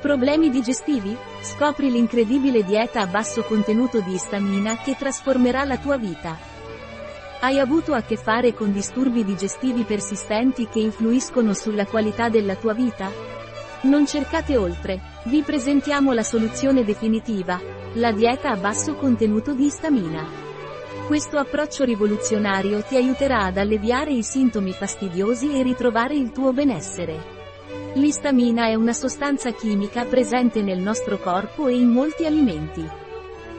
Problemi digestivi? Scopri l'incredibile dieta a basso contenuto di istamina che trasformerà la tua vita. Hai avuto a che fare con disturbi digestivi persistenti che influiscono sulla qualità della tua vita? Non cercate oltre, vi presentiamo la soluzione definitiva, la dieta a basso contenuto di istamina. Questo approccio rivoluzionario ti aiuterà ad alleviare i sintomi fastidiosi e ritrovare il tuo benessere. L'istamina è una sostanza chimica presente nel nostro corpo e in molti alimenti.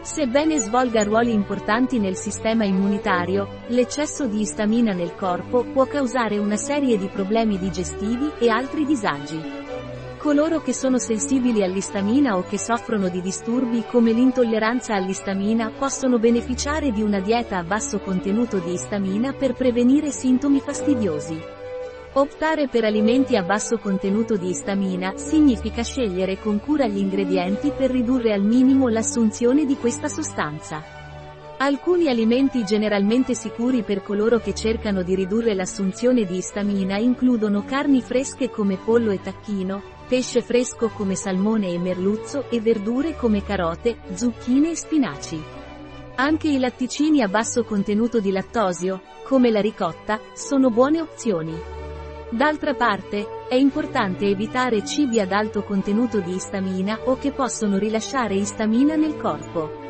Sebbene svolga ruoli importanti nel sistema immunitario, l'eccesso di istamina nel corpo può causare una serie di problemi digestivi e altri disagi. Coloro che sono sensibili all'istamina o che soffrono di disturbi come l'intolleranza all'istamina possono beneficiare di una dieta a basso contenuto di istamina per prevenire sintomi fastidiosi. Optare per alimenti a basso contenuto di istamina significa scegliere con cura gli ingredienti per ridurre al minimo l'assunzione di questa sostanza. Alcuni alimenti generalmente sicuri per coloro che cercano di ridurre l'assunzione di istamina includono carni fresche come pollo e tacchino, pesce fresco come salmone e merluzzo e verdure come carote, zucchine e spinaci. Anche i latticini a basso contenuto di lattosio, come la ricotta, sono buone opzioni. D'altra parte, è importante evitare cibi ad alto contenuto di istamina o che possono rilasciare istamina nel corpo.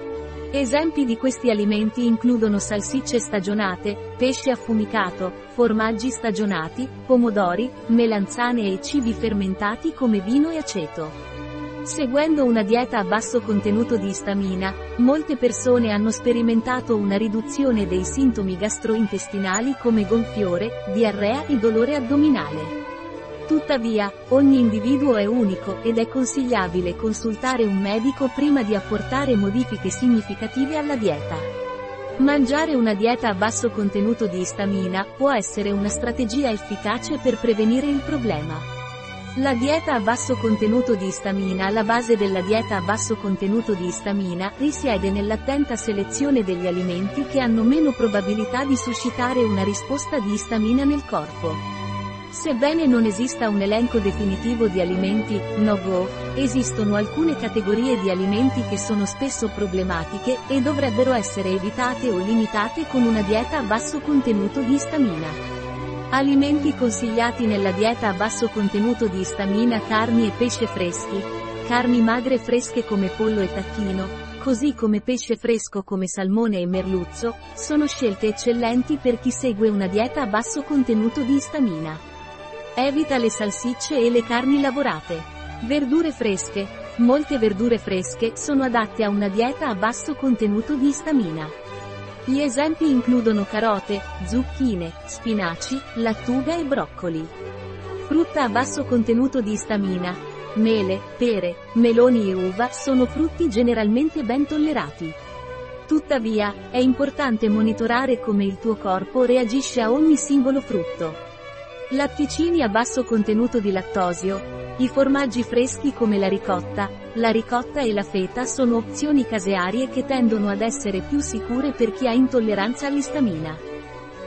Esempi di questi alimenti includono salsicce stagionate, pesce affumicato, formaggi stagionati, pomodori, melanzane e cibi fermentati come vino e aceto. Seguendo una dieta a basso contenuto di istamina, molte persone hanno sperimentato una riduzione dei sintomi gastrointestinali come gonfiore, diarrea e dolore addominale. Tuttavia, ogni individuo è unico ed è consigliabile consultare un medico prima di apportare modifiche significative alla dieta. Mangiare una dieta a basso contenuto di istamina può essere una strategia efficace per prevenire il problema. La dieta a basso contenuto di istamina La base della dieta a basso contenuto di istamina risiede nell'attenta selezione degli alimenti che hanno meno probabilità di suscitare una risposta di istamina nel corpo. Sebbene non esista un elenco definitivo di alimenti no-go, esistono alcune categorie di alimenti che sono spesso problematiche e dovrebbero essere evitate o limitate con una dieta a basso contenuto di istamina. Alimenti consigliati nella dieta a basso contenuto di istamina carni e pesce freschi, carni magre fresche come pollo e tacchino, così come pesce fresco come salmone e merluzzo, sono scelte eccellenti per chi segue una dieta a basso contenuto di istamina. Evita le salsicce e le carni lavorate. Verdure fresche. Molte verdure fresche sono adatte a una dieta a basso contenuto di istamina. Gli esempi includono carote, zucchine, spinaci, lattuga e broccoli. Frutta a basso contenuto di istamina. Mele, pere, meloni e uva sono frutti generalmente ben tollerati. Tuttavia, è importante monitorare come il tuo corpo reagisce a ogni singolo frutto. Latticini a basso contenuto di lattosio, i formaggi freschi come la ricotta, la ricotta e la feta sono opzioni casearie che tendono ad essere più sicure per chi ha intolleranza all'istamina.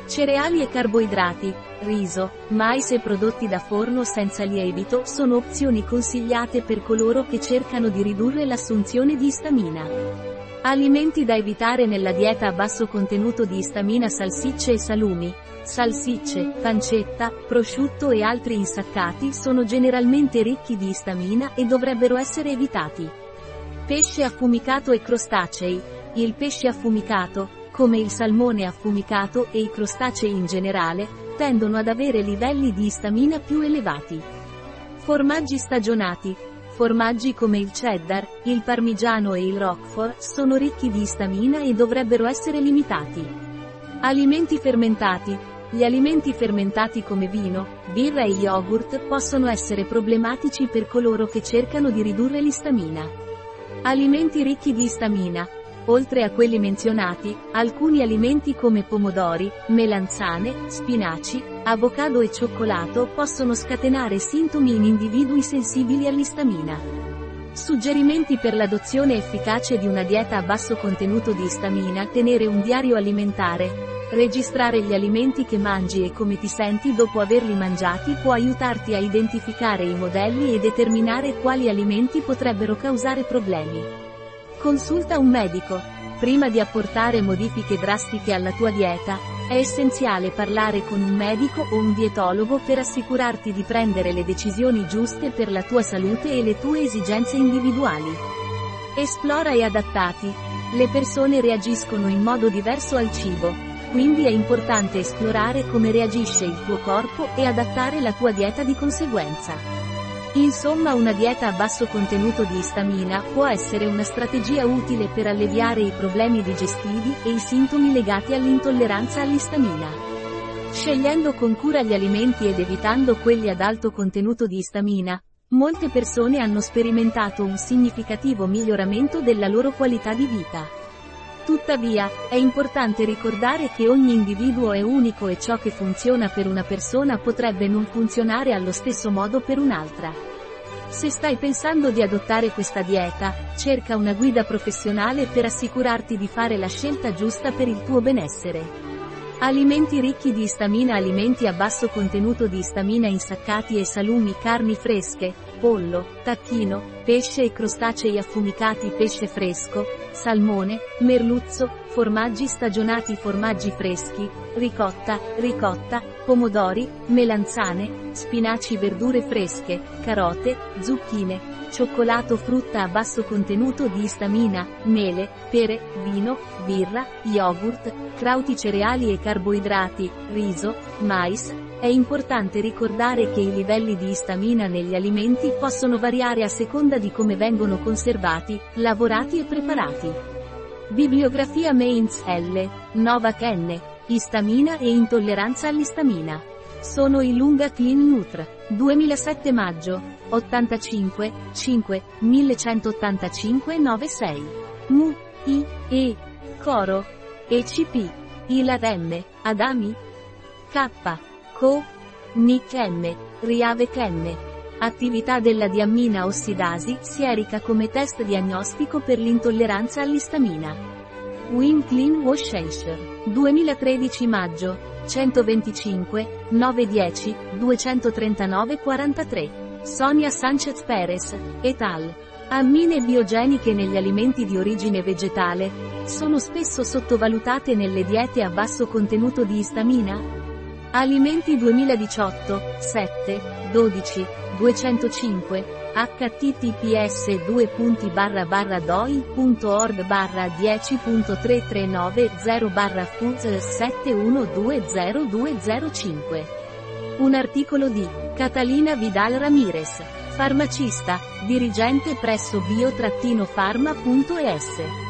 Cereali e carboidrati, riso, mais e prodotti da forno senza lievito sono opzioni consigliate per coloro che cercano di ridurre l'assunzione di istamina. Alimenti da evitare nella dieta a basso contenuto di istamina salsicce e salumi, Salsicce, pancetta, prosciutto e altri insaccati sono generalmente ricchi di istamina e dovrebbero essere evitati. Pesce affumicato e crostacei. Il pesce affumicato, come il salmone affumicato e i crostacei in generale, tendono ad avere livelli di istamina più elevati. Formaggi stagionati. Formaggi come il cheddar, il parmigiano e il roquefort sono ricchi di istamina e dovrebbero essere limitati. Alimenti fermentati. Gli alimenti fermentati come vino, birra e yogurt possono essere problematici per coloro che cercano di ridurre l'istamina. Alimenti ricchi di istamina. Oltre a quelli menzionati, alcuni alimenti come pomodori, melanzane, spinaci, avocado e cioccolato possono scatenare sintomi in individui sensibili all'istamina. Suggerimenti per l'adozione efficace di una dieta a basso contenuto di istamina Tenere un diario alimentare, Registrare gli alimenti che mangi e come ti senti dopo averli mangiati può aiutarti a identificare i modelli e determinare quali alimenti potrebbero causare problemi. Consulta un medico. Prima di apportare modifiche drastiche alla tua dieta, è essenziale parlare con un medico o un dietologo per assicurarti di prendere le decisioni giuste per la tua salute e le tue esigenze individuali. Esplora e adattati. Le persone reagiscono in modo diverso al cibo, quindi è importante esplorare come reagisce il tuo corpo e adattare la tua dieta di conseguenza. Insomma una dieta a basso contenuto di istamina può essere una strategia utile per alleviare i problemi digestivi e i sintomi legati all'intolleranza all'istamina. Scegliendo con cura gli alimenti ed evitando quelli ad alto contenuto di istamina, molte persone hanno sperimentato un significativo miglioramento della loro qualità di vita. Tuttavia, è importante ricordare che ogni individuo è unico e ciò che funziona per una persona potrebbe non funzionare allo stesso modo per un'altra. Se stai pensando di adottare questa dieta, cerca una guida professionale per assicurarti di fare la scelta giusta per il tuo benessere. Alimenti ricchi di istamina Alimenti a basso contenuto di istamina insaccati e salumi carni fresche, pollo, tacchino, pesce e crostacei affumicati pesce fresco, salmone, merluzzo, formaggi stagionati formaggi freschi, ricotta, ricotta, pomodori, melanzane, spinaci verdure fresche, carote, zucchine, cioccolato frutta a basso contenuto di istamina, mele, pere, vino, birra, yogurt, crauti cereali e carboidrati, riso, mais, è importante ricordare che i livelli di istamina negli alimenti possono variare a seconda di come vengono conservati, lavorati e preparati. Bibliografia Mainz L. Novak N. Istamina e intolleranza all'istamina. Sono i Lunga Clean Nutr. 2007 maggio. 85, 5, 1185 96. Mu, I, E. Coro. ECP. Ilar M. Adami. K. Co. Nick M. Riavec M. Attività della diammina ossidasi, sierica come test diagnostico per l'intolleranza all'istamina. Win Clean Worcestershire. 2013 maggio. 125, 910, 239 43. Sonia Sanchez Perez, et al. Ammine biogeniche negli alimenti di origine vegetale, sono spesso sottovalutate nelle diete a basso contenuto di istamina? Alimenti 2018, 7, 12, 205, https 2 doi.org barra 10.3390 barra foods 71200205. Un articolo di Catalina Vidal Ramirez, farmacista, dirigente presso bio-pharma.es.